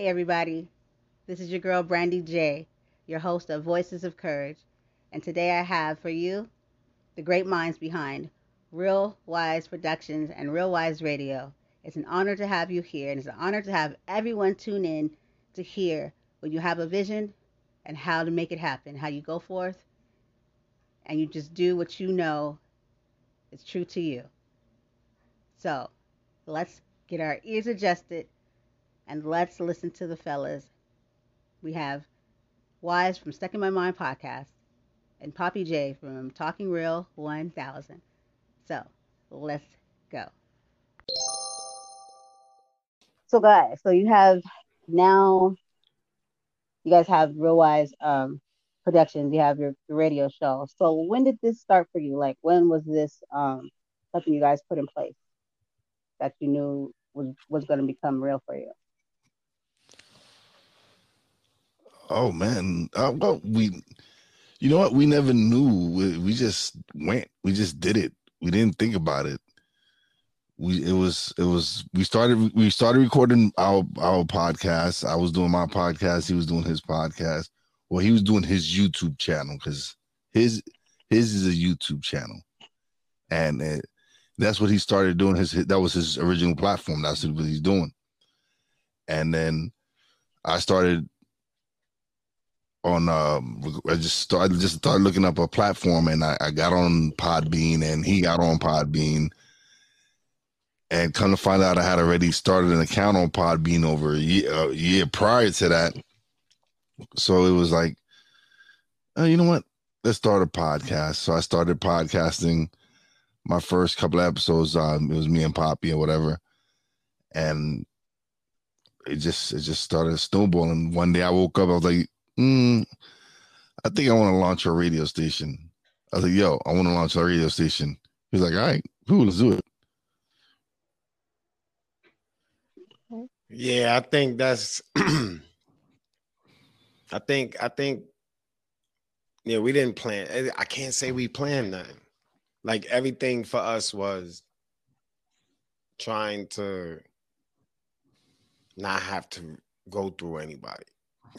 Hey, everybody. This is your girl, Brandy J, your host of Voices of Courage. And today I have for you the great minds behind RealWize Productions and RealWize Radio. It's an honor to have you here, and it's an honor to have everyone tune in to hear when you have a vision and how to make it happen, how you go forth and you just do what you know is true to you. So let's get our ears adjusted and let's listen to the fellas. We have Wize from Stuck in My Mind podcast and Papi Jae from Talking Real 1000. So let's go. So guys, so you have now you guys have RealWize um, Productions. You have your, radio show. So when did this start for you? Like when was this um, something you guys put in place that you knew was was going to become real for you? Oh man, uh, well we, you know what? We never knew. We, we just went. We just did it. We didn't think about it. We it was it was we started we started recording our our podcast. I was doing my podcast. He was doing his podcast. Well, he was doing his YouTube channel because his his is a YouTube channel, and it, that's what he started doing. His that was his original platform. That's what he's doing. And then I started on um I just started just started looking up a platform and I, I got on Podbean and he got on Podbean and come to find out I had already started an account on Podbean over a year, a year prior to that. So it was like, oh, you know what? Let's start a podcast. So I started podcasting. My first couple episodes, um, it was me and Papi or whatever, and it just it just started snowballing. One day I woke up, I was like, mm, I think I want to launch a radio station. I was like, yo, I want to launch a radio station. He's like, all right, cool, let's do it. Yeah, I think that's I think I think yeah, we didn't plan. I can't say we planned nothing. Like everything for us was trying to not have to go through anybody.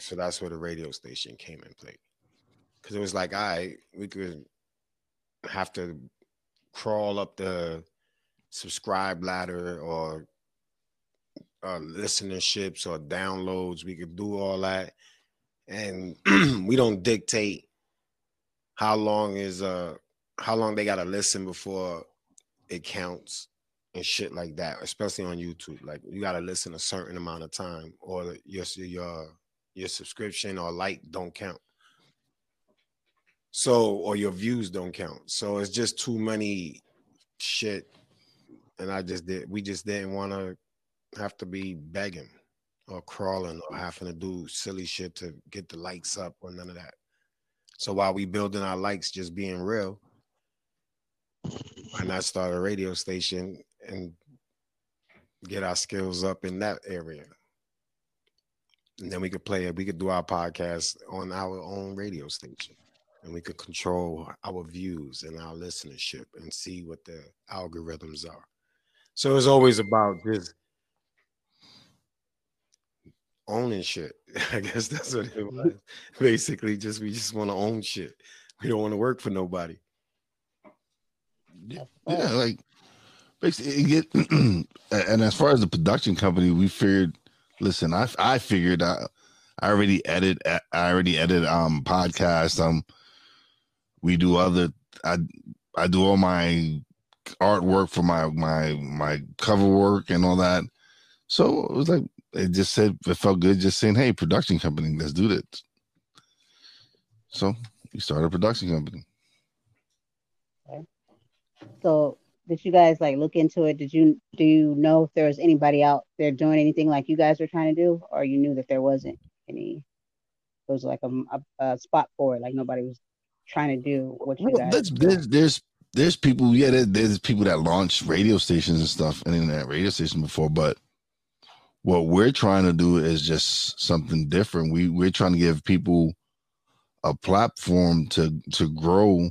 So that's where the radio station came in play. Cause it was like, I right, we could have to crawl up the subscribe ladder or uh, listenerships or downloads. We could do all that, and we don't dictate how long is uh how long they gotta listen before it counts and shit like that. Especially on YouTube, like you gotta listen a certain amount of time, or your your your subscription or like don't count. So or your views don't count. So it's just too many shit. And I just did we just didn't want to have to be begging or crawling or having to do silly shit to get the likes up or none of that. So while we building our likes just being real, why not start a radio station and get our skills up in that area? And then we could play it. We could do our podcast on our own radio station. And we could control our views and our listenership and see what the algorithms are. So it's always about just owning shit. I guess that's what it mm-hmm. was. Basically, just we just want to own shit. We don't want to work for nobody. Yeah, yeah like basically get and as far as the production company, we figured listen, I I figured I I already edit I already edit um podcasts. Um we do other I I do all my artwork for my my my cover work and all that. So it was like it just said it felt good just saying, "Hey, production company, let's do this." So we started a production company. So did you guys like look into it? Did you do you know if there was anybody out there doing anything like you guys were trying to do, or you knew that there wasn't any? It was like a, a, a spot for it, like nobody was trying to do what you well, guys. There's, there's there's people, yeah, there's, there's people that launch radio stations and stuff, and internet radio station before, but what we're trying to do is just something different. We we're trying to give people a platform to to grow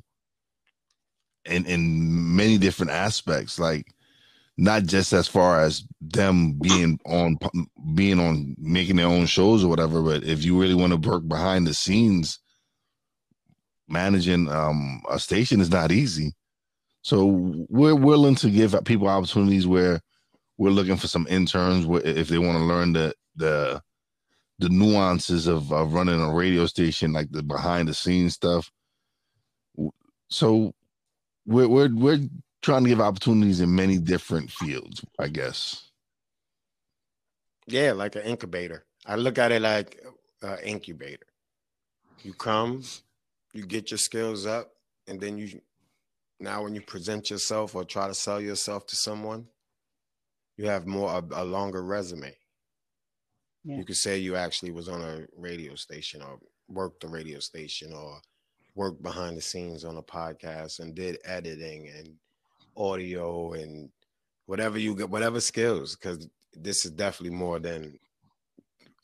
in in many different aspects. Like not just as far as them being on being on making their own shows or whatever, but if you really want to work behind the scenes, managing um, a station is not easy. So we're willing to give people opportunities where we're looking for some interns where, if they want to learn the the the nuances of, of running a radio station, like the behind the scenes stuff. So we're we're we're trying to give opportunities in many different fields, I guess. Yeah, like an incubator. I look at it like an incubator. You come, you get your skills up, and then you now when you present yourself or try to sell yourself to someone, you have more a, a longer resume. Yeah. You could say you actually was on a radio station or worked a radio station or worked behind the scenes on a podcast and did editing and audio and whatever you get, whatever skills, because this is definitely more than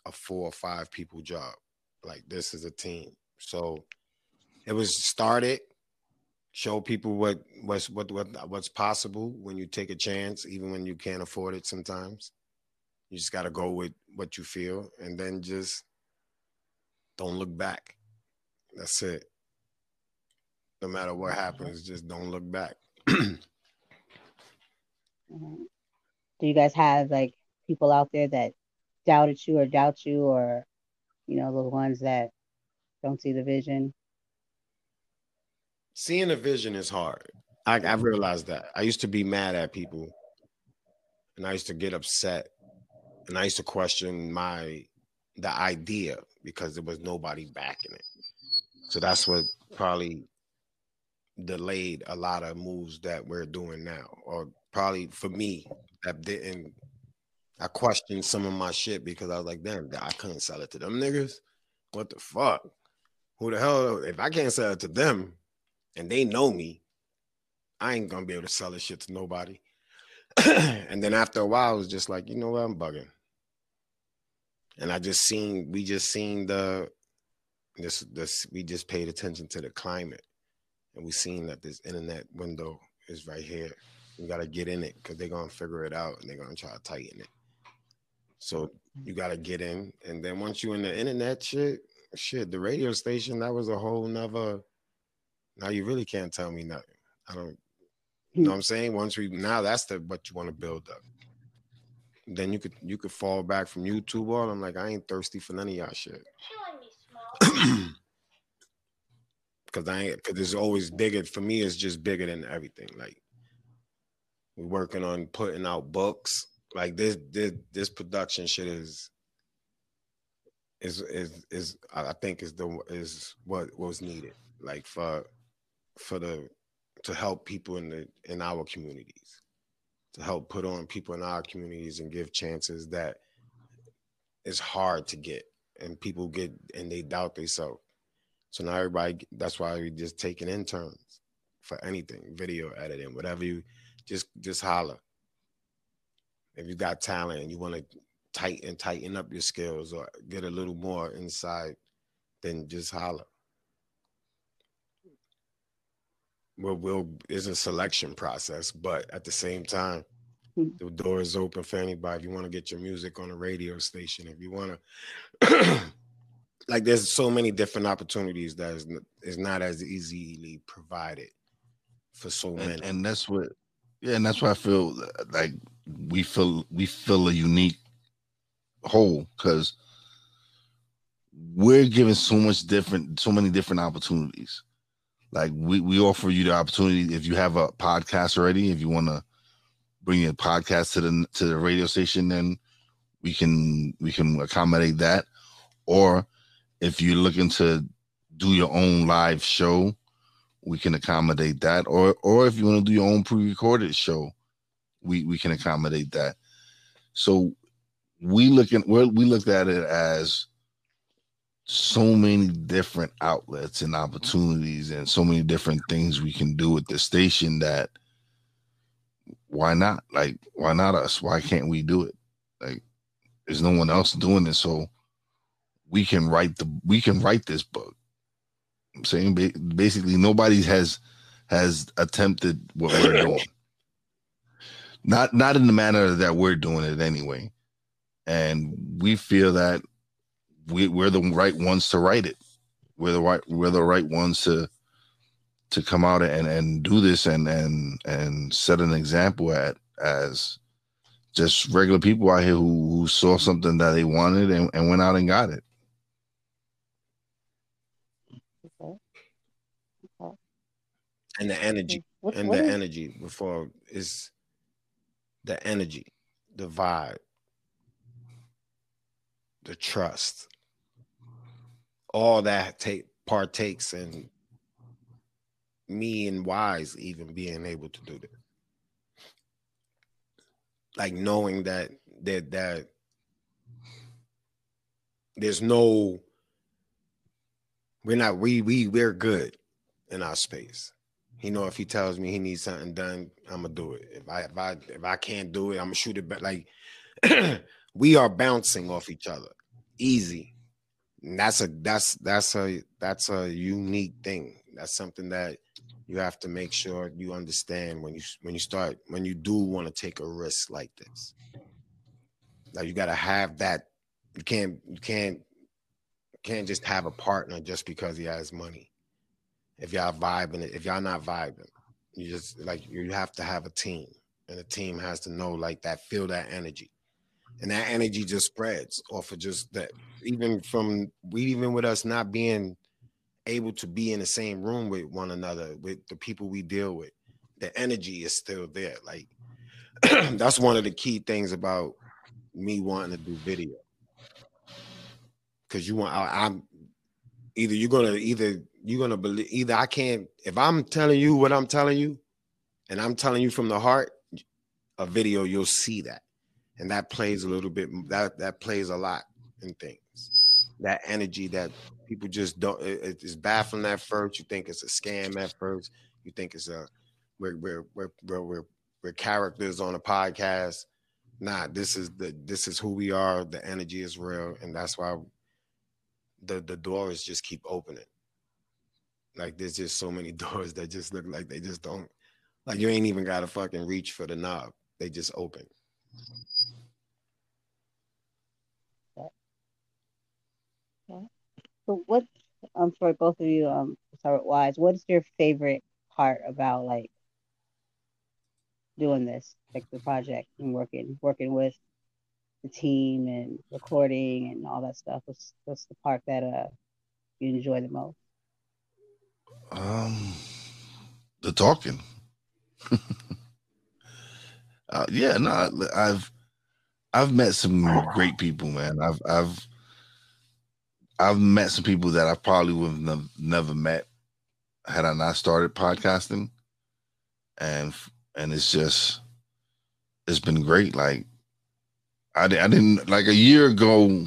a four or five people job. Like this is a team. So it was started show people what what's what, what what's possible when you take a chance, even when you can't afford it sometimes. You just gotta go with what you feel and then just don't look back. That's it. No matter what happens, just don't look back. mm-hmm. Do you guys have like people out there that doubted you or doubt you or you know, the ones that don't see the vision? seeing a vision is hard. I, I realized that. I used to be mad at people, and I used to get upset, and I used to question my the idea because there was nobody backing it. So that's what probably delayed a lot of moves that we're doing now, or probably for me that didn't. I questioned some of my shit because I was like, damn, I couldn't sell it to them niggas. What the fuck? Who the hell? If I can't sell it to them, and they know me, I ain't gonna be able to sell this shit to nobody. and then after a while, it was just like, you know what, I'm bugging. And I just seen, we just seen the this this we just paid attention to the climate. And we seen that this internet window is right here. We gotta get in it because they're gonna figure it out and they're gonna try to tighten it. So you gotta get in. And then once you're in the internet shit, shit, the radio station, that was a whole nother now you really can't tell me nothing. I don't. You know what I'm saying? Once we now that's the what you want to build up. Then you could you could fall back from YouTube all. I'm like I ain't thirsty for none of y'all shit. Cause I because it's always bigger for me. It's just bigger than everything. Like we're working on putting out books. Like this this this production shit is is is is I think is the is what was needed. Like for for the to help people in the in our communities, to help put on people in our communities and give chances that is hard to get, and people get and they doubt themselves. So now everybody, that's why we just taking interns for anything, video editing, whatever you just just holler. If you got talent and you want to tighten tighten up your skills or get a little more inside, then just holler. well, will is a selection process, but at the same time, hmm. the door is open for anybody. If you want to get your music on a radio station, if you want to, like, there's so many different opportunities that is, is not as easily provided for so many. And, and that's what, yeah, and that's why I feel like we feel we feel a unique whole because we're given so much different, so many different opportunities like we, we offer you the opportunity if you have a podcast already, if you want to bring your podcast to the to the radio station, then we can we can accommodate that. Or if you're looking to do your own live show, we can accommodate that. Or or if you want to do your own pre-recorded show, we we can accommodate that. So we looking we we looked at it as so many different outlets and opportunities and so many different things we can do with the station that why not like why not us why can't we do it like there's no one else doing it so we can write the we can write this book i'm saying basically nobody has has attempted what we're doing not not in the manner that we're doing it anyway. And we feel that we, we're the right ones to write it. We're the right we're the right ones to to come out and and do this and and and set an example at as just regular people out here who, who saw something that they wanted and, and went out and got it. Okay. Okay. And the energy what, and what the is- energy before is the energy, the vibe, the trust, all that take partakes in me and Wize even being able to do that. Like knowing that that that there's no we're not we we we're good in our space. You know, if he tells me he needs something done, I'm gonna do it. If I if I if I can't do it, I'm gonna shoot it back. Like we are bouncing off each other, easy. And that's a that's that's a that's a unique thing. That's something that you have to make sure you understand when you when you start when you do want to take a risk like this like you got to have that you can't you can't you can't just have a partner just because he has money if y'all vibing if y'all not vibing you just like you have to have a team and the team has to know like that feel that energy and that energy just spreads off of just that even from we even with us not being able to be in the same room with one another, with the people we deal with, the energy is still there. Like that's one of the key things about me wanting to do video. Cause you want I, I'm either you're gonna either you're gonna believe either I can't if I'm telling you what I'm telling you, and I'm telling you from the heart, a video you'll see that, and that plays a little bit that that plays a lot in things. That energy that people just don't it, it's baffling at first. You think it's a scam at first. You think it's a we're we're we're we're, we're, we're characters on a podcast. Nah this is the this is who we are. The energy is real. And that's why the the doors just keep opening like there's just so many doors that just look like they just don't like you ain't even got to fucking reach for the knob they just open So what um for both of you, um start Wize, what is your favorite part about like doing this, like the project and working working with the team and recording and all that stuff? What's what's the part that uh you enjoy the most? Um the talking. uh, yeah, no, I've I've met some great people, man. I've I've I've met some people that I probably would have never met had I not started podcasting, and and it's just it's been great. Like I, I didn't like a year ago.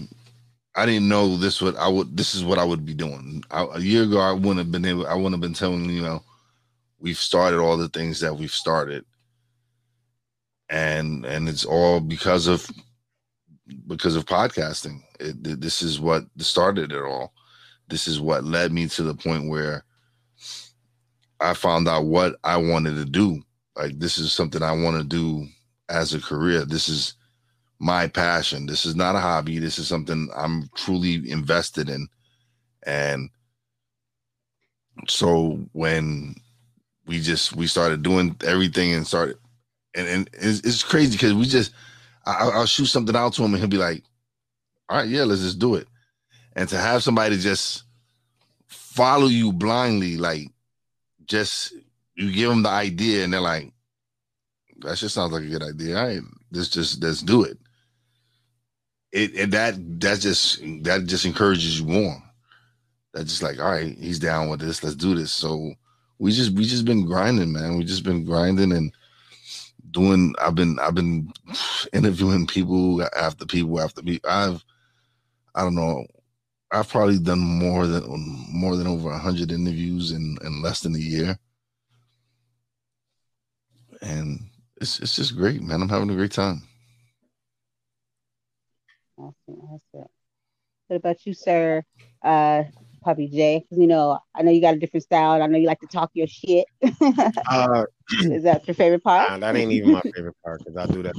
I didn't know this would I would this is what I would be doing. I, a year ago, I wouldn't have been able. I wouldn't have been telling you know we've started all the things that we've started, and and it's all because of because of podcasting. It, this is what started it all. This is what led me to the point where I found out what I wanted to do. Like this is something I want to do as a career. This is my passion. This is not a hobby. This is something I'm truly invested in. And so when we just we started doing everything and started and, and it's, it's crazy because we just I'll, I'll shoot something out to him and he'll be like, all right, yeah, let's just do it. And to have somebody just follow you blindly, like just you give them the idea and they're like, that just sounds like a good idea. All right, let's just let's do it. It that that just that just encourages you more. That's just like, all right, he's down with this. Let's do this. So we just we just been grinding, man. We just been grinding and doing I've been I've been interviewing people after people after me. I've I don't know. I've probably done more than more than over a hundred interviews in, in less than a year. And it's it's just great, man. I'm having a great time. Awesome, awesome. What about you, sir? Uh Papi Jae? Because you know, I know you got a different style. And I know you like to talk your shit. Uh, Is that your favorite part? nah, that ain't even my favorite part because I do that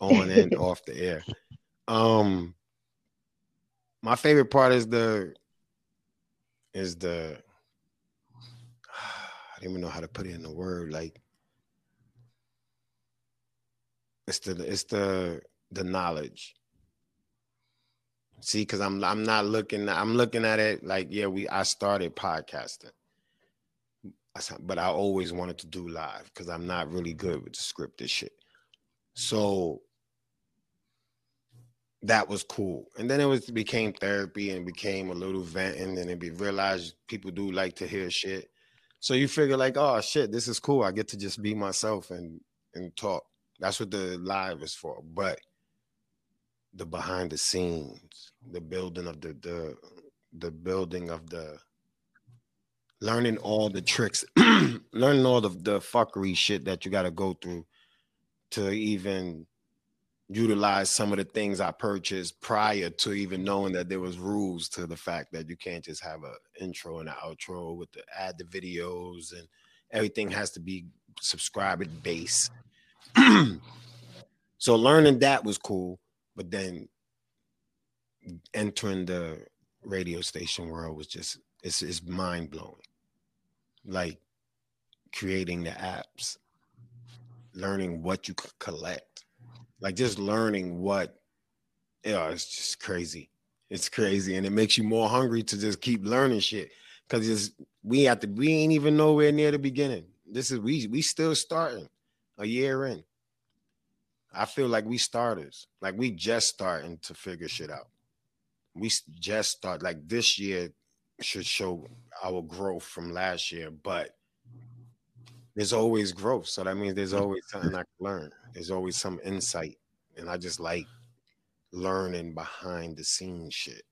on and off the air. Um, my favorite part is the is the I don't even know how to put it in a word. Like it's the it's the the knowledge. See, because I'm I'm not looking I'm looking at it like yeah we I started podcasting, but I always wanted to do live because I'm not really good with the scripted shit. So that was cool. And then it was became therapy and became a little venting, and then it be realized people do like to hear shit. So you figure like, oh shit, this is cool. I get to just be myself and and talk. That's what the live is for. But the behind the scenes, the building of the the the building of the learning all the tricks, learning all the the fuckery shit that you got to go through to even utilize some of the things I purchased prior to even knowing that there was rules to the fact that you can't just have a intro and an outro with the add the videos and everything has to be subscriber base. so learning that was cool, but then entering the radio station world was just it's it's mind blowing. Like creating the apps, learning what you could collect, like just learning what, yeah, it's just crazy. It's crazy, and it makes you more hungry to just keep learning shit. Cause it's we have to we ain't even nowhere near the beginning. This is we we still starting a year in. I feel like we starters, like we just starting to figure shit out. We just start like this year should show our growth from last year, but there's always growth. So that means there's mm. always something I can learn. There's always some insight. And I just like learning behind the scenes shit.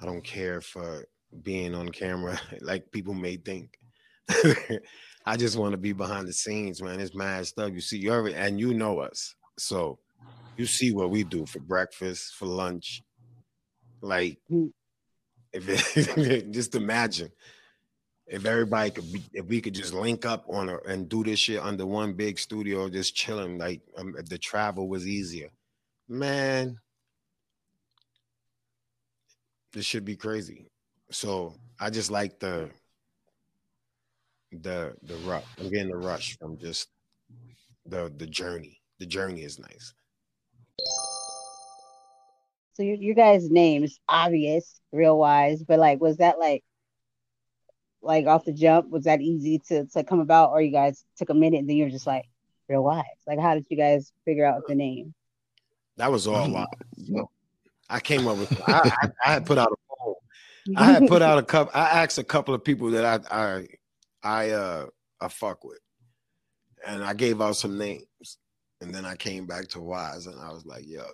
I don't care for being on camera like people may think. I just want to be behind the scenes, man. It's mad stuff. You see, you already and you know us. So you see what we do for breakfast, for lunch. Like Mm. if it, just imagine if everybody could be, if we could just link up on a, and do this shit under one big studio, just chilling, like um, if the travel was easier, man, this should be crazy. So I just like the the the rush. I'm getting the rush from just the the journey. The journey is nice. So your your guys' names obvious, RealWize, but like, was that like, like off the jump? Was that easy to to come about, or you guys took a minute and then you were just like, RealWize? Like, how did you guys figure out the name? That was all Mhm. wild. I came up with. I, I, I had put out a poll. I had put out a couple. I asked a couple of people that I I I uh I fuck with, and I gave out some names, and then I came back to Wize, and I was like, "Yo,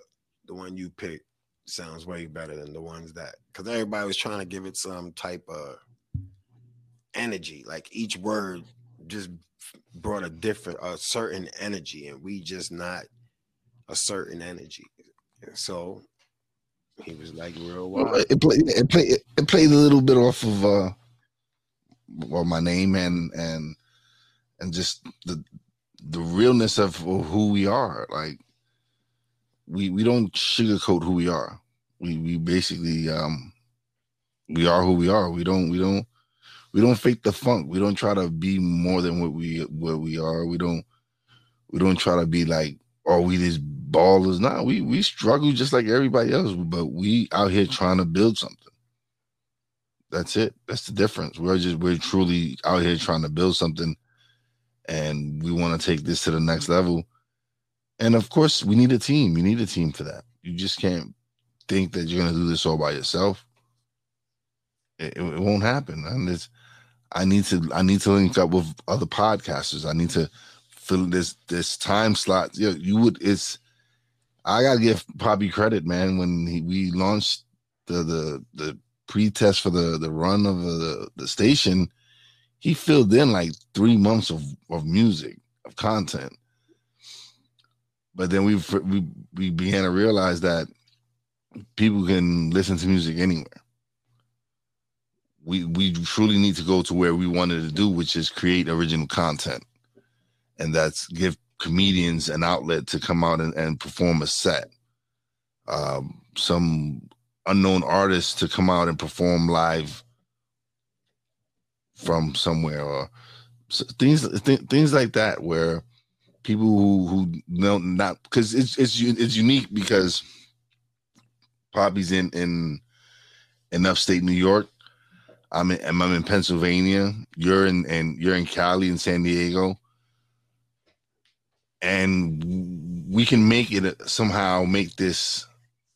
the one you picked sounds way better than the ones that," because everybody was trying to give it some type of energy. Like each word just brought a different, a certain energy, and we just not a certain energy. And so he was like, "Real Well, wise." It played it played it played a little bit off of uh well my name and and and just the the realness of who we are. Like we we don't sugarcoat who we are. We we basically um we are who we are. We don't we don't we don't fake the funk. We don't try to be more than what we what we are. We don't we don't try to be like oh we these ballers. Nah, we we struggle just like everybody else, but we out here trying to build something. That's it. That's the difference. We're just we're truly out here trying to build something and we want to take this to the next level. And of course, we need a team. You need a team for that. You just can't think that you're gonna do this all by yourself. It, it, it won't happen. And it's I need to I need to link up with other podcasters. I need to fill this this time slot. You, you would it's I gotta give Papi credit, man. When he, we launched the the the pre-test for the the run of the the station, he filled in like three months of of music of content. But then we we we began to realize that people can listen to music anywhere. we we truly need to go to where we wanted to do, which is create original content, and that's give comedians an outlet to come out and, and perform a set. Um, some unknown artists to come out and perform live from somewhere or things th- things like that where people who who know not because it's it's it's unique because Papi's in in in upstate New York. I'm in I'm in Pennsylvania. You're in and you're in Cali and San Diego, and we can make it somehow make this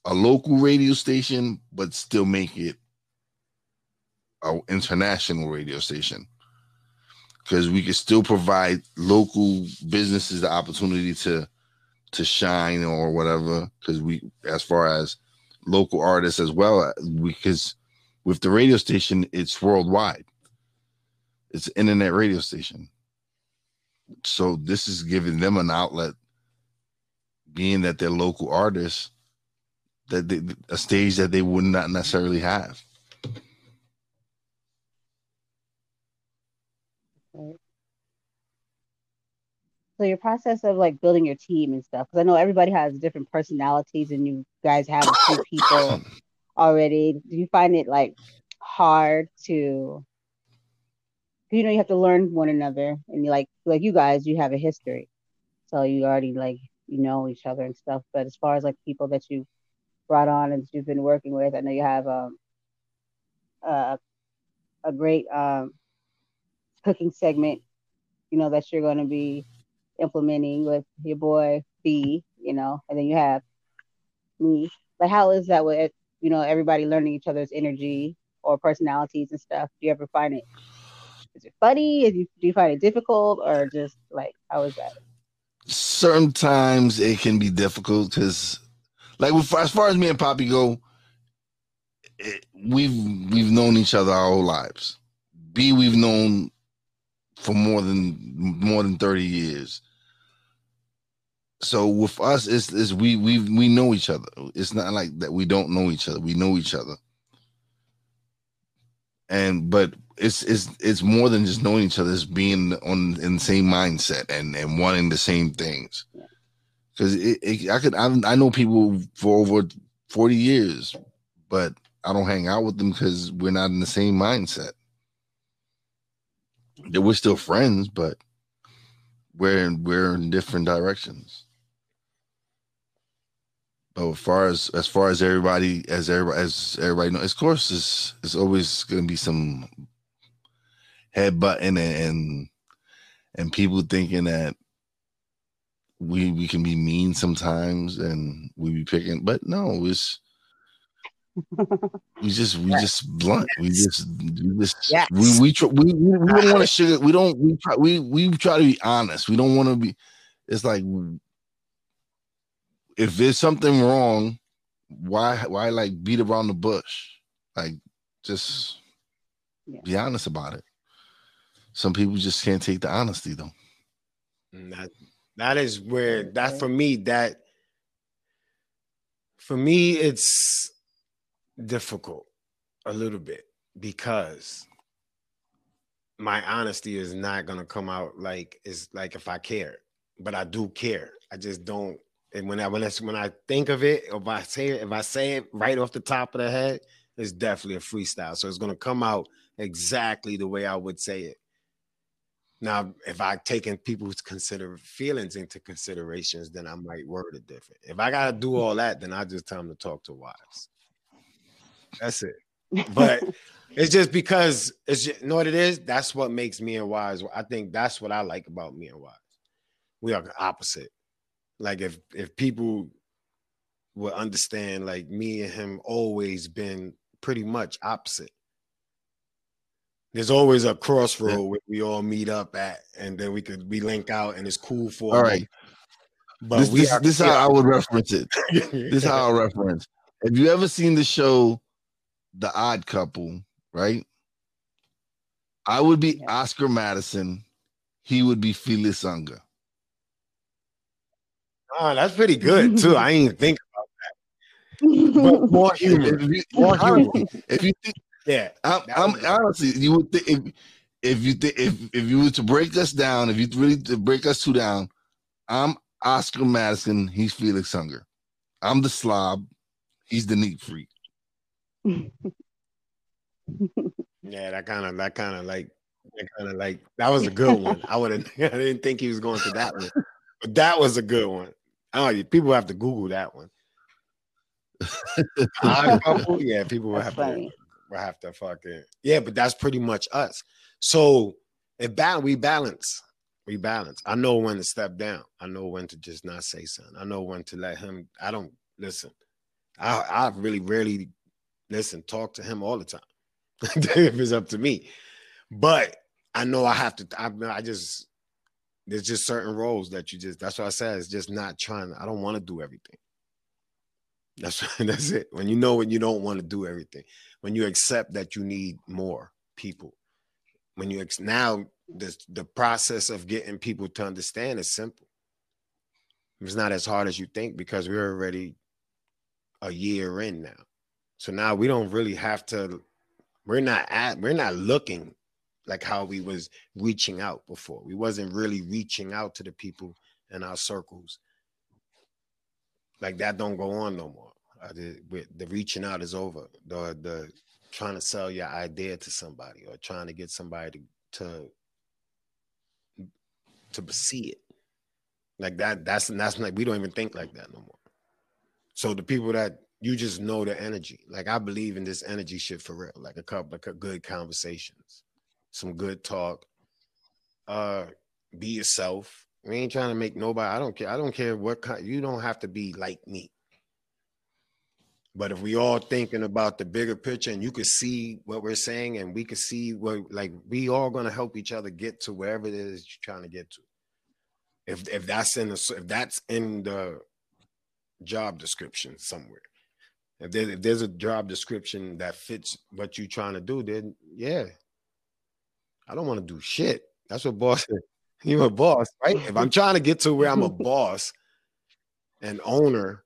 a local radio station, but still make it a international radio station. Because we can still provide local businesses the opportunity to to shine or whatever. Because we as far as local artists as well uh, because with the radio station it's worldwide. It's an internet radio station. So this is giving them an outlet being that they're local artists that they, a stage that they would not necessarily have So your process of like building your team and stuff, because I know everybody has different personalities, and you guys have a few people already. Do you find it like hard to? You know, you have to learn one another, and you like like you guys, you have a history, so you already like you know each other and stuff. But as far as like people that you brought on and you've been working with, I know you have um a a great um cooking segment, you know, that you're going to be implementing with your boy B, you know, and then you have me. Like, how is that with, you know, everybody learning each other's energy or personalities and stuff? Do you ever find it? Is it funny? Is you, do you find it difficult or just like, how is that? Certain times it can be difficult because, like, as far as me and Papi go, it, we've we've known each other our whole lives. B, we've known for more than more than 30 years. So with us it's, it's we we we know each other. It's not like that we don't know each other. We know each other. And but it's it's it's more than just knowing each other. It's being on in the same mindset and and wanting the same things. Because i could I, I know people for over 40 years but i don't hang out with them because we're not in the same mindset that we're still friends, but we're in, we're in different directions. But as far as as far as everybody as everybody as everybody knows, of course, it's it's always going to be some headbutting and, and and people thinking that we we can be mean sometimes and we be picking, but no, it's we just we yes. just blunt. We just we just yes. we we, tr- we we we don't want to sugar. We don't we try we we try to be honest. We don't want to be. It's like if there's something wrong, why why like beat around the bush? Like just yeah. be honest about it. Some people just can't take the honesty though. Mm, that that is where that for me that for me it's difficult a little bit because my honesty is not gonna come out like it's like if I care, but I do care. I just don't. And when I when I when I think of it, if I say it, if I say it right off the top of the head, it's definitely a freestyle. So it's gonna come out exactly the way I would say it. Now, if I taken people's consider feelings into considerations, then I might word it different. If I gotta do all that, then I just tell them to talk to Wize. That's it. But it's just because it's just, you know what it is. That's what makes me and Wize. I think that's what I like about me and Wize. We are opposite. Like if if people would understand, like me and him always been pretty much opposite. There's always a crossroad yeah. where we all meet up at, and then we could we link out, and it's cool for all right. But this, this, this is how I would reference it. this is how I reference. Have you ever seen the show the odd couple, right? I would be yeah. Oscar Madison. He would be Felix Unger. Oh, that's pretty good too. I didn't even think about that. But more human. If you, more human. If you think Yeah, I'm, I'm honestly, you would think if if you th- if if you were to break us down, if you really to break us two down, I'm Oscar Madison. He's Felix Unger. I'm the slob. He's the neat freak. Yeah, that kind of that kind of like that kind of like that was a good one. I would have. I didn't think he was going to that one, but that was a good one. Oh, people have to Google that one. couple, yeah, people will have funny. to will have to fucking yeah, but that's pretty much us. So if ba- we balance, we balance. I know when to step down. I know when to just not say something. I know when to let him. I don't listen. I I really rarely listen. Talk to him all the time if it's up to me. But I know I have to. I, I just there's just certain roles that you just. That's what I said. It's just not trying. I don't want to do everything. That's that's it. When you know when you don't want to do everything, when you accept that you need more people, when you ex- now the the process of getting people to understand is simple. It's not as hard as you think because we're already a year in now. So now we don't really have to. We're not at. We're not looking like how we was reaching out before. We wasn't really reaching out to the people in our circles. Like that don't go on no more. The, the reaching out is over. The the trying to sell your idea to somebody or trying to get somebody to to, to see it. Like that, that's that's like we don't even think like that no more. So the people that you just know the energy. Like I believe in this energy shit for real. Like a couple of good conversations, some good talk. Uh, be yourself. We ain't trying to make nobody. I don't care. I don't care what kind. You don't have to be like me. But if we all thinking about the bigger picture and you could see what we're saying and we could see what like we all gonna help each other get to wherever it is you're trying to get to. If if that's in the if that's in the job description somewhere. If, there, if there's a job description that fits what you're trying to do, then yeah. I don't want to do shit. That's what boss You're a boss, right? If I'm trying to get to where I'm a boss and owner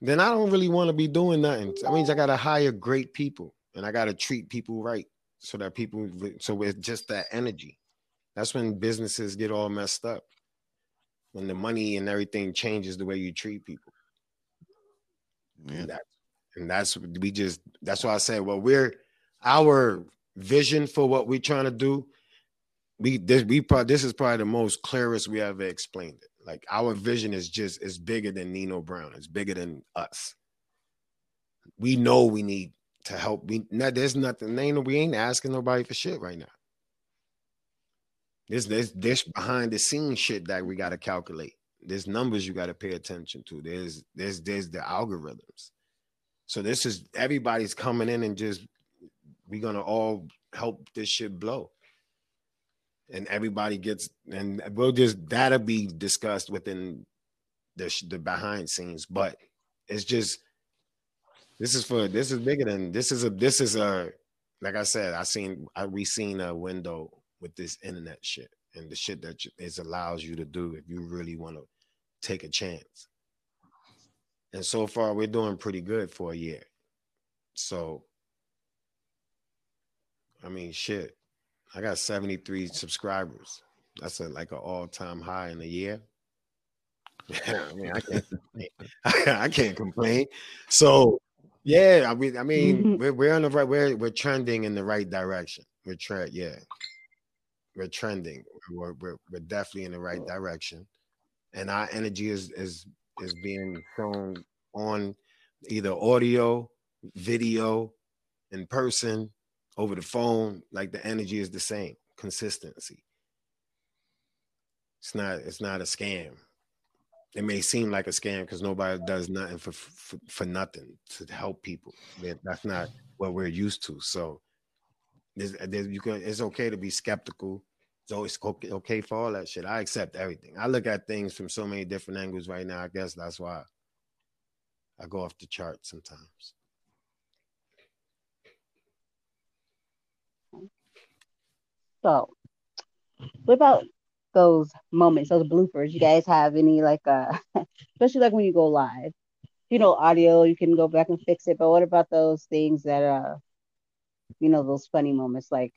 then I don't really want to be doing nothing. That means I got to hire great people and I got to treat people right so that people, so it's just that energy. That's when businesses get all messed up. When the money and everything changes the way you treat people. Yeah. And, that, and that's we just that's why I said, well, we're our vision for what we're trying to do. We this we probably this is probably the most clearest we ever explained it. Like our vision is just is bigger than Nino Brown. It's bigger than us. We know we need to help. We not, there's nothing. Ain't, we ain't asking nobody for shit right now. There's there's this behind the scenes shit that we got to calculate. There's numbers you got to pay attention to. There's there's there's the algorithms. So this is everybody's coming in and just we're gonna all help this shit blow. And everybody gets and we'll just that'll be discussed within the the behind scenes but it's just this is for this is bigger than this is a this is a like i said i seen i we seen a window with this internet shit and the shit that it allows you to do if you really want to take a chance and so far we're doing pretty good for a year so i mean shit I got 73 subscribers. That's a, like an all-time high in a year. I mean, I can't, I can't complain. So, yeah, I mean, I mean, mm-hmm. we're, we're on the right, we're we're trending in the right direction. We're tre- yeah, we're trending. We're, we're we're definitely in the right direction, and our energy is is is being shown on either audio, video, in person, over the phone, like the energy is the same, consistency. It's not it's not a scam. It may seem like a scam because nobody does nothing for, for, for nothing to help people. That's not what we're used to. So there's, there's, you can it's okay to be skeptical. It's always okay, for all that shit. I accept everything. I look at things from so many different angles right now. I guess that's why I go off the chart sometimes. So, what about those moments, those bloopers? You guys have any like, uh, especially like when you go live? You know, audio, you can go back and fix it. But what about those things that uh you know those funny moments like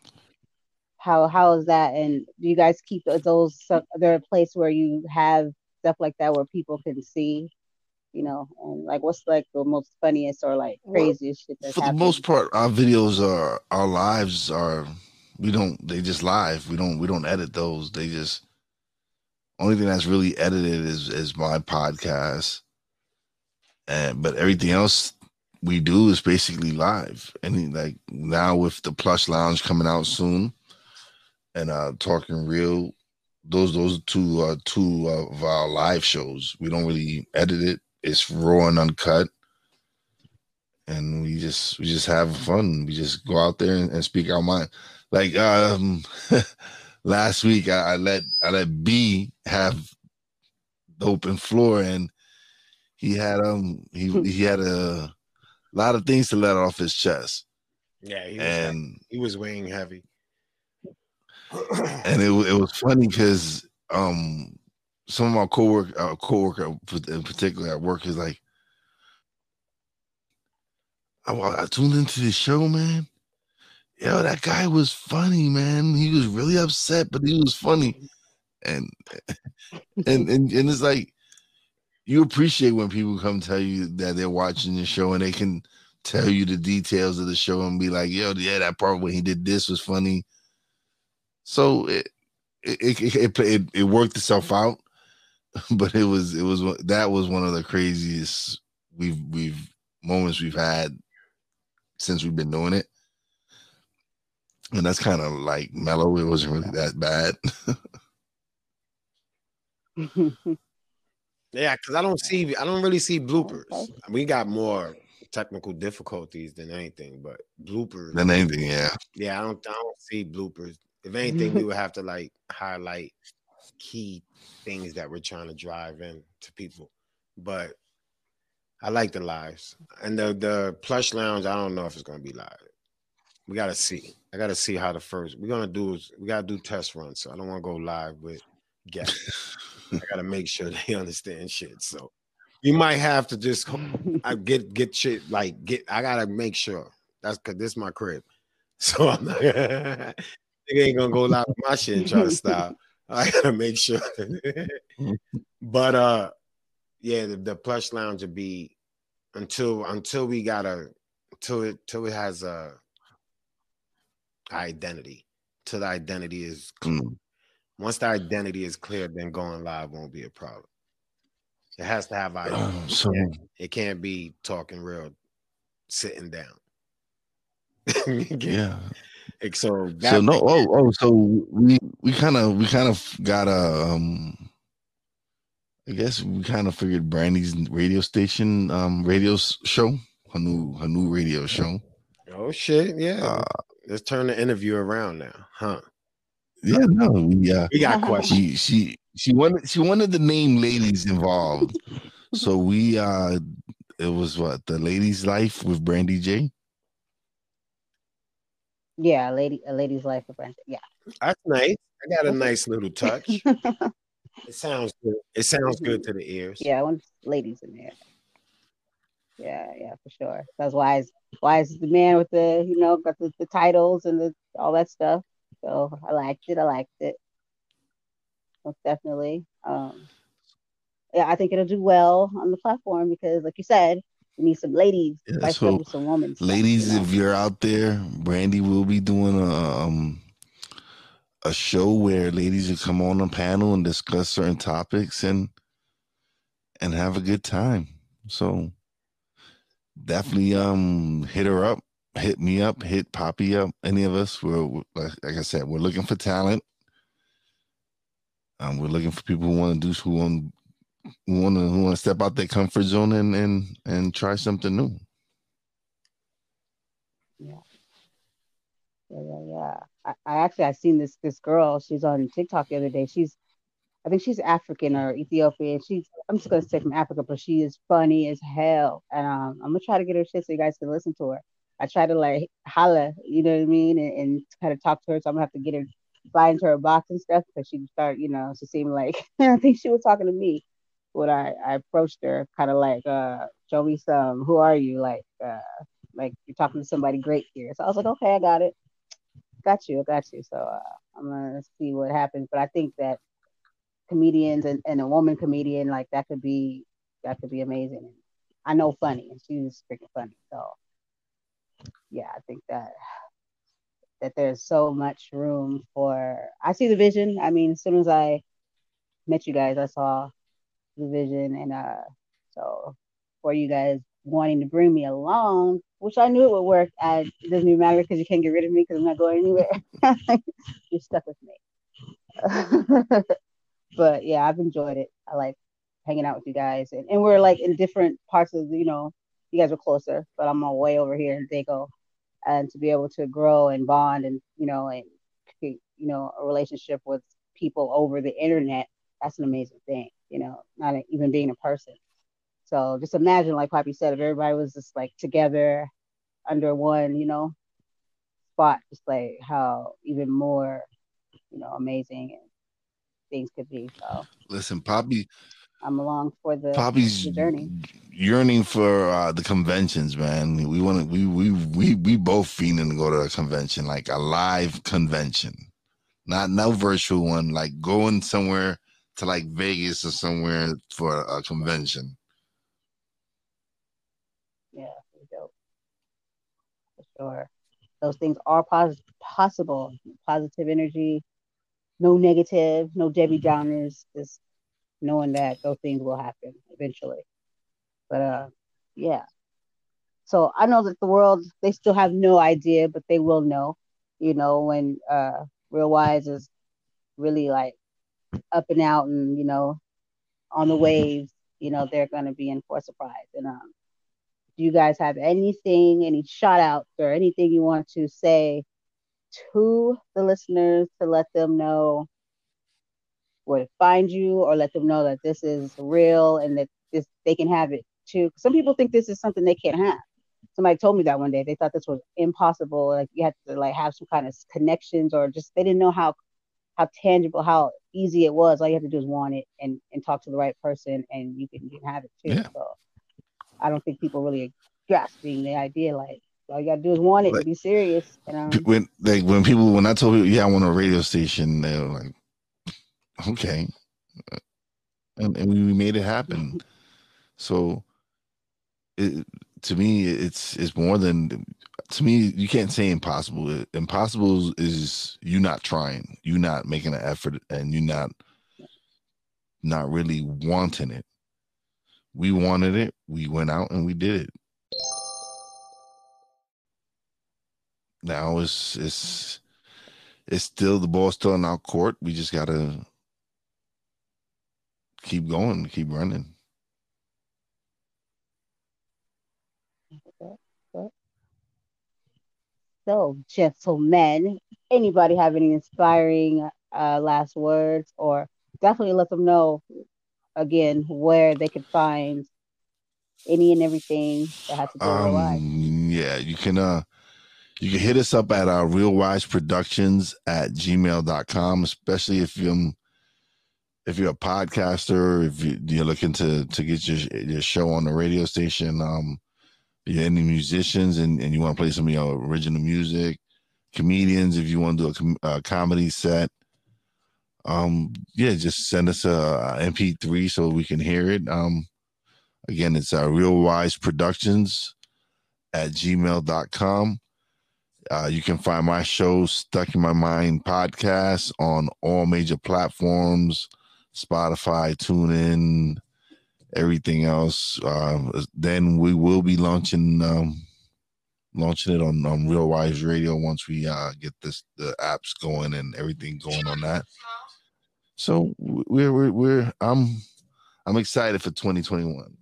how how is that? And do you guys keep those so, there a place where you have stuff like that where people can see you know and like what's like the most funniest or like craziest well, shit for happened? the most part our videos are our lives are we don't they just live. We don't we don't edit those. They just only thing that's really edited is is my podcast. And but everything else we do is basically live. And like now with the plush lounge coming out soon and uh talking real those those two uh two of our live shows. We don't really edit it. It's raw and uncut. And we just we just have fun. We just go out there and, and speak our mind. Like um last week I, I, let I let B have the open floor and he had um he he had a lot of things to let off his chest. Yeah, he and he was weighing heavy. And it it was funny because um some of my coworker uh, coworker in particular at work is like, I, I tuned into the show, man yo, that guy was funny, man. He was really upset, but he was funny. And and and, and it's like you appreciate when people come tell you that they're watching the show and they can tell you the details of the show and be like, yo, yeah, that part when he did this was funny. So it it it, it, it, it worked itself out, but it was it was that was one of the craziest we've we've moments we've had since we've been doing it and that's kind of like mellow. It wasn't really that bad. yeah, because I don't see, I don't really see bloopers. We got more technical difficulties than anything, but bloopers than anything, yeah. Yeah, I don't, I don't see bloopers. If anything, we would have to like highlight key things that we're trying to drive in to people. But I like the lives and the the plush lounge. I don't know if it's gonna be live. We gotta see. I gotta see how the first we're gonna do is we gotta do test runs. So I don't want to go live with guests. I gotta make sure they understand shit. So you might have to just I get get shit like get. I gotta make sure that's because this is my crib. So I'm not. nigga ain't gonna go live with my shit and try to stop. I gotta make sure. but uh, yeah, the, the plush lounge will be until until we gotta until it till it has a identity till the identity is clear. Mm. Once the identity is clear, then going live won't be a problem. It has to have identity. Um, so, it, it can't be talking real, sitting down. yeah. So, so no. Oh, oh. So we we kind of we kind of got a. um I guess we kind of figured Brandy's radio station, um, radio show, her new her new radio show. Oh shit! Yeah, uh, let's turn the interview around now, huh? Yeah, no, we uh, we got questions. She she she wanted she wanted the name ladies involved, so we uh, it was what the ladies' life with Brandy J. Yeah, a lady, a lady's life with Brandy. Yeah, that's nice. I got a nice little touch. it sounds good. It sounds good to the ears. Yeah, I want ladies in there. Yeah, yeah, for sure. That's why is why is the man with the you know got the, the titles and the all that stuff. So I liked it. I liked it. Most definitely. Um, yeah, I think it'll do well on the platform because, like you said, we need some ladies, yeah, so some women. Ladies, you know? if you're out there, Brandy will be doing a um a show where ladies will come on a panel and discuss certain topics and and have a good time. So definitely um hit her up, hit me up, hit Papi up. Any of us, we're like, I said, we're looking for talent. Um, we're looking for people who want to do who want want to want to step out their comfort zone and and and try something new. Yeah, yeah, yeah. yeah. I, I actually I seen this this girl. She's on TikTok the other day. She's I think she's African or Ethiopian. She's I'm just gonna say from Africa, but she is funny as hell. And um, I'm gonna try to get her shit so you guys can listen to her. I try to like holla, you know what I mean, and, and kind of talk to her. So I'm gonna have to get her fly into her box and stuff because she start, you know, she seemed like I think she was talking to me when I, I approached her, kind of like, uh, show me some, who are you? Like, uh, like you're talking to somebody great here. So I was like, okay, I got it, got you, I got you. So uh, I'm gonna see what happens. But I think that comedians and, and a woman comedian like that could be that could be amazing. I know funny, and she's freaking funny. So yeah, I think that that there's so much room for. I see the vision. I mean, as soon as I met you guys, I saw the vision, and uh, so for you guys wanting to bring me along, which I knew it would work. And it doesn't even matter because you can't get rid of me because I'm not going anywhere. You're stuck with me. but yeah, I've enjoyed it. I like hanging out with you guys, and, and we're like in different parts of you know. You guys are closer, but I'm all way over here in Dago, and to be able to grow and bond and you know and you know a relationship with people over the internet, that's an amazing thing. You know, not even being a person. So just imagine, like Papi said, if everybody was just like together under one, you know, spot, just like how even more, you know, amazing things could be. So listen, Papi. I'm along for the, Papi's the journey. Yearning for uh, the conventions, man. We want to. We we we we both fiending to go to a convention, like a live convention, not no virtual one. Like going somewhere to like Vegas or somewhere for a convention. Yeah, dope. For sure. Those things are pos- possible. Positive energy, no negative, no Debbie Downers, just knowing that those things will happen eventually. But uh yeah. So I know that the world they still have no idea, but they will know, you know, when uh RealWize is really like up and out and, you know, on the waves, you know, they're gonna be in for a surprise. And um do you guys have anything, any shout outs or anything you want to say to the listeners to let them know where to find you or let them know that this is real and that this they can have it too. Some people think this is something they can't have. Somebody told me that one day. They thought this was impossible. Like you had to like have some kind of connections or just they didn't know how how tangible, how easy it was. All you have to do is want it and and talk to the right person and you can, you can have it too. Yeah. So I don't think people really grasping the idea. Like all you gotta do is want it like, and be serious. And, when like when people when I told people, yeah, I want a radio station, they were like, okay, and, and we made it happen. so, it, to me, it's it's more than to me. You can't say impossible. Impossible is you not trying, you not making an effort, and you not not really wanting it we wanted it. We went out and we did it. Now it's it's it's still the ball's still in our court. We just gotta keep going, keep running. So, gentlemen, anybody have any inspiring uh, last words, or definitely let them know again where they could find any and everything that has to do with um, Yeah, you can uh you can hit us up at our RealWize productions at gmail.com, especially if you if you're a podcaster, if you, are looking to to get your your show on the radio station, um, any musicians and, and you want to play some of your original music, comedians, if you want to do a, a comedy set, um yeah just send us a, a mp3 so we can hear it. Um again it's uh, RealWize productions at gmail.com uh, you can find my show stuck in my mind podcast on all major platforms spotify TuneIn, everything else uh, then we will be launching um launching it on, on RealWize radio once we uh get this the apps going and everything going on that so we're we're, we're I'm I'm excited for 2021.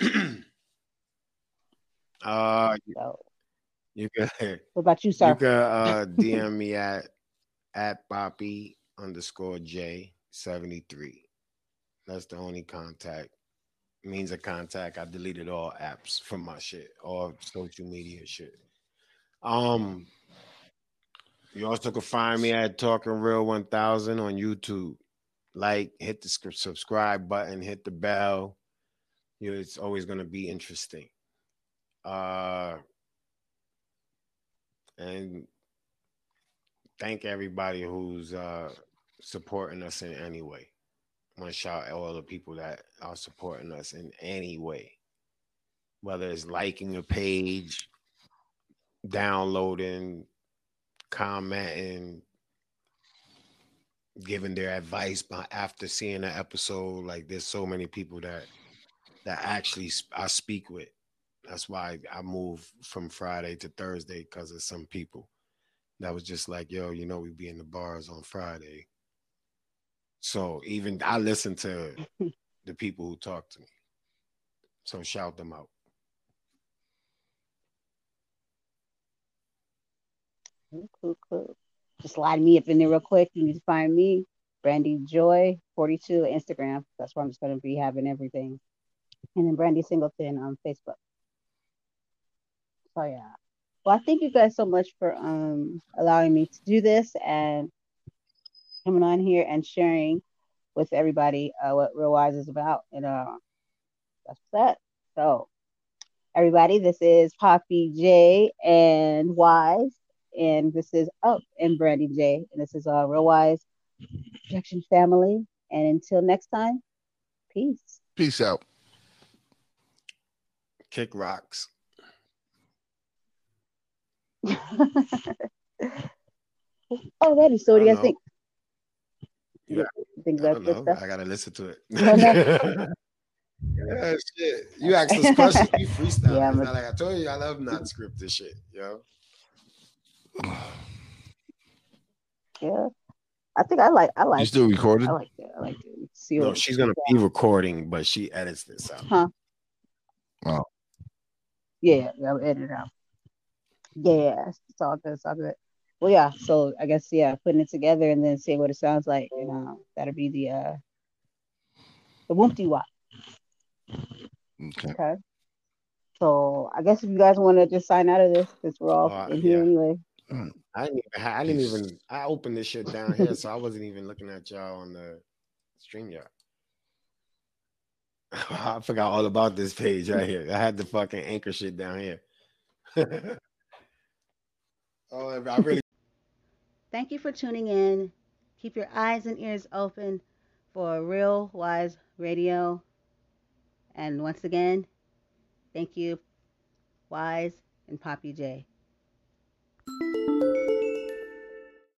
uh you can what about you, sir? You can uh DM me at at Papi underscore J 73. That's the only contact means of contact. I deleted all apps from my shit, all social media shit. Um you also can find me at Talking Real 1000 on YouTube. Like, hit the subscribe button, hit the bell. You know, it's always to be interesting. Uh, and thank everybody who's uh, supporting us in any way. Want to shout out all the people that are supporting us in any way, whether it's liking a page, downloading, commenting, giving their advice by after seeing the episode. Like there's so many people that that actually I speak with. That's why I move from Friday to Thursday because of some people that was just like, yo, you know, we be in the bars on Friday. So even I listen to the people who talk to me. So shout them out. Cool, cool. Just slide me up in there real quick. You need to find me, Brandy Joy 42 Instagram. That's where I'm just going to be having everything. And then Brandy Singleton on Facebook. So yeah. Well, I thank you guys so much for um allowing me to do this and coming on here and sharing with everybody uh, what RealWize is about. And uh, that's that. So, everybody, this is Papi Jae and Wize, and this is Up oh, and Brandy J, and this is uh, RealWize Projection Family. And until next time, peace. Peace out. Kick rocks. oh, that is so. I, I think yeah. think that's good stuff. I gotta listen to it. yeah, shit. You ask this question, you freestyle. Yeah, but... like I told you, I love not scripted shit, yo. Yeah. I think I like I like You still recording? I like that. I like it. See no, she's gonna be recording, but she edits this out. Huh. Oh. Yeah, I'll edit it out. Yeah, it's all good. It's all good well, yeah. So I guess yeah, putting it together and then seeing what it sounds like, you know, that'll be the uh the Whoopty Wop. Okay. Okay. So I guess if you guys want to just sign out of this, because we're all oh, in yeah. here anyway. I didn't even. I didn't even. I opened this shit down here, so I wasn't even looking at y'all on the stream yet. I forgot all about this page right here. I had the fucking anchor shit down here. oh, I really Thank you for tuning in. Keep your eyes and ears open for RealWize Radio. And once again, thank you, Wize and Papi Jae.